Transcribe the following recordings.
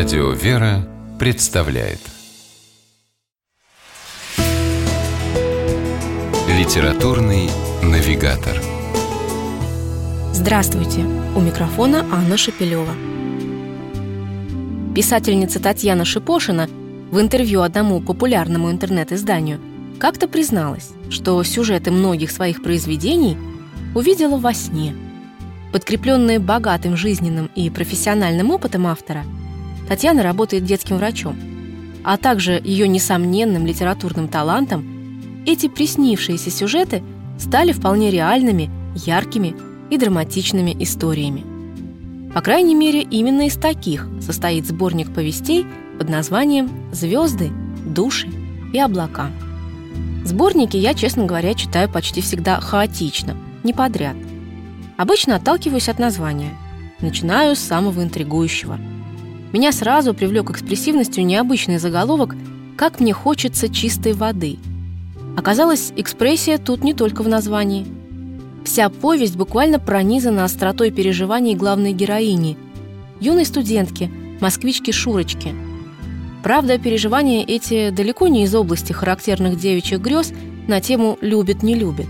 Радио «Вера» представляет Литературный навигатор Здравствуйте! У микрофона Анна Шепелева. Писательница Татьяна Шипошина в интервью одному популярному интернет-изданию как-то призналась, что сюжеты многих своих произведений увидела во сне. Подкрепленные богатым жизненным и профессиональным опытом автора – Татьяна работает детским врачом, а также ее несомненным литературным талантом, эти приснившиеся сюжеты стали вполне реальными, яркими и драматичными историями. По крайней мере, именно из таких состоит сборник повестей под названием «Звезды, души и облака». Сборники я, честно говоря, читаю почти всегда хаотично, не подряд. Обычно отталкиваюсь от названия. Начинаю с самого интригующего – меня сразу привлек экспрессивностью необычный заголовок «Как мне хочется чистой воды». Оказалось, экспрессия тут не только в названии. Вся повесть буквально пронизана остротой переживаний главной героини – юной студентки, москвички Шурочки. Правда, переживания эти далеко не из области характерных девичьих грез на тему «любит-не любит».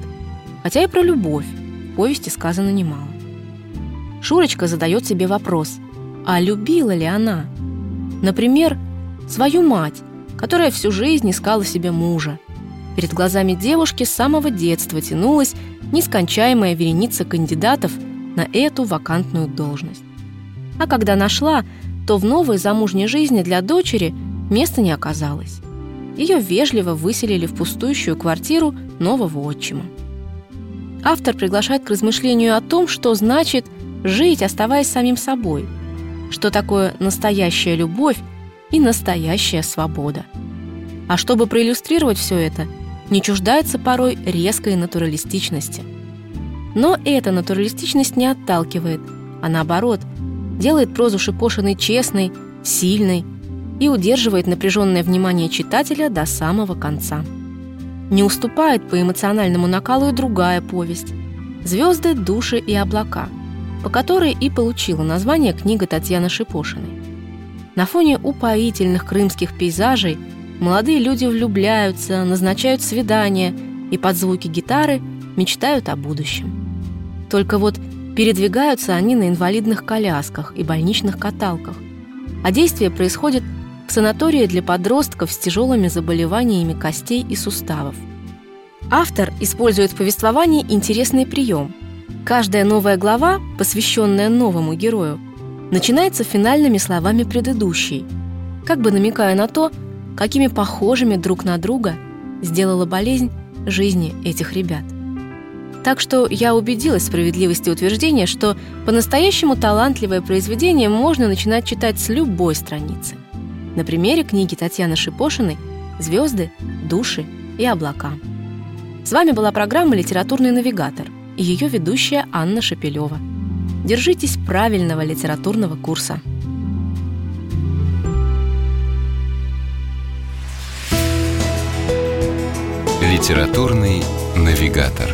Хотя и про любовь в повести сказано немало. Шурочка задает себе вопрос – а любила ли она? Например, свою мать, которая всю жизнь искала себе мужа. Перед глазами девушки с самого детства тянулась нескончаемая вереница кандидатов на эту вакантную должность. А когда нашла, то в новой замужней жизни для дочери места не оказалось. Ее вежливо выселили в пустующую квартиру нового отчима. Автор приглашает к размышлению о том, что значит жить, оставаясь самим собой – что такое настоящая любовь и настоящая свобода. А чтобы проиллюстрировать все это, не чуждается порой резкой натуралистичности. Но эта натуралистичность не отталкивает, а наоборот, делает прозу Шипошиной честной, сильной и удерживает напряженное внимание читателя до самого конца. Не уступает по эмоциональному накалу и другая повесть «Звезды, души и облака», по которой и получила название книга Татьяны Шипошиной. На фоне упоительных крымских пейзажей молодые люди влюбляются, назначают свидания и под звуки гитары мечтают о будущем. Только вот передвигаются они на инвалидных колясках и больничных каталках, а действие происходит в санатории для подростков с тяжелыми заболеваниями костей и суставов. Автор использует в повествовании интересный прием – Каждая новая глава, посвященная новому герою, начинается финальными словами предыдущей, как бы намекая на то, какими похожими друг на друга сделала болезнь жизни этих ребят. Так что я убедилась в справедливости утверждения, что по-настоящему талантливое произведение можно начинать читать с любой страницы. На примере книги Татьяны Шипошиной «Звезды, души и облака». С вами была программа «Литературный навигатор» и ее ведущая Анна Шапилева. Держитесь правильного литературного курса. Литературный навигатор.